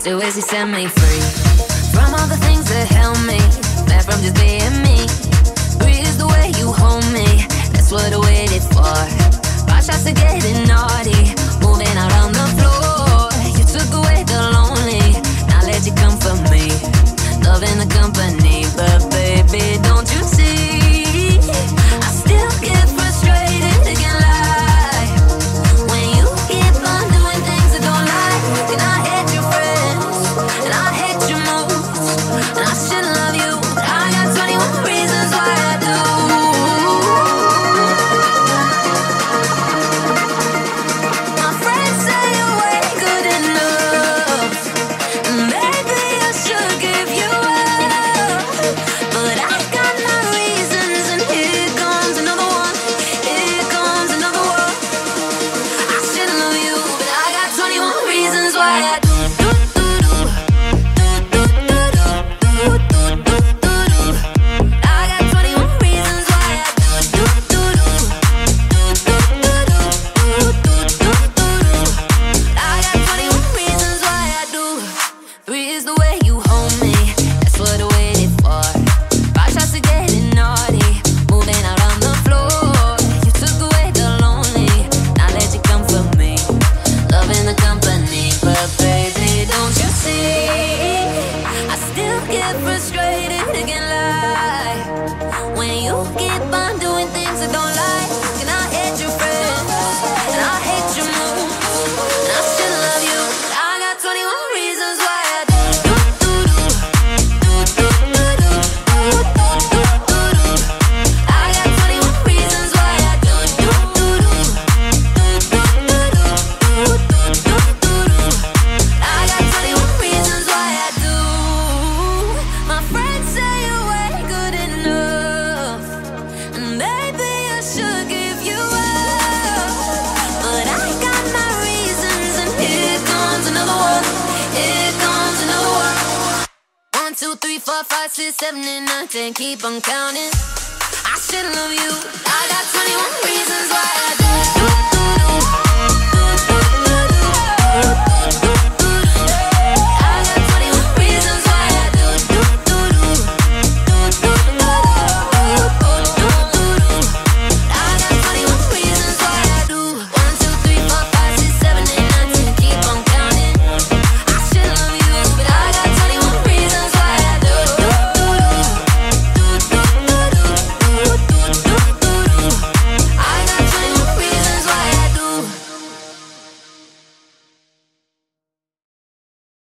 Two is you set me free? From all the things that held me Back from just being me. Three is the way you hold me That's what I do frustrated again. two, three, four, five, six, seven, and nine, ten. Keep on counting. I should love you.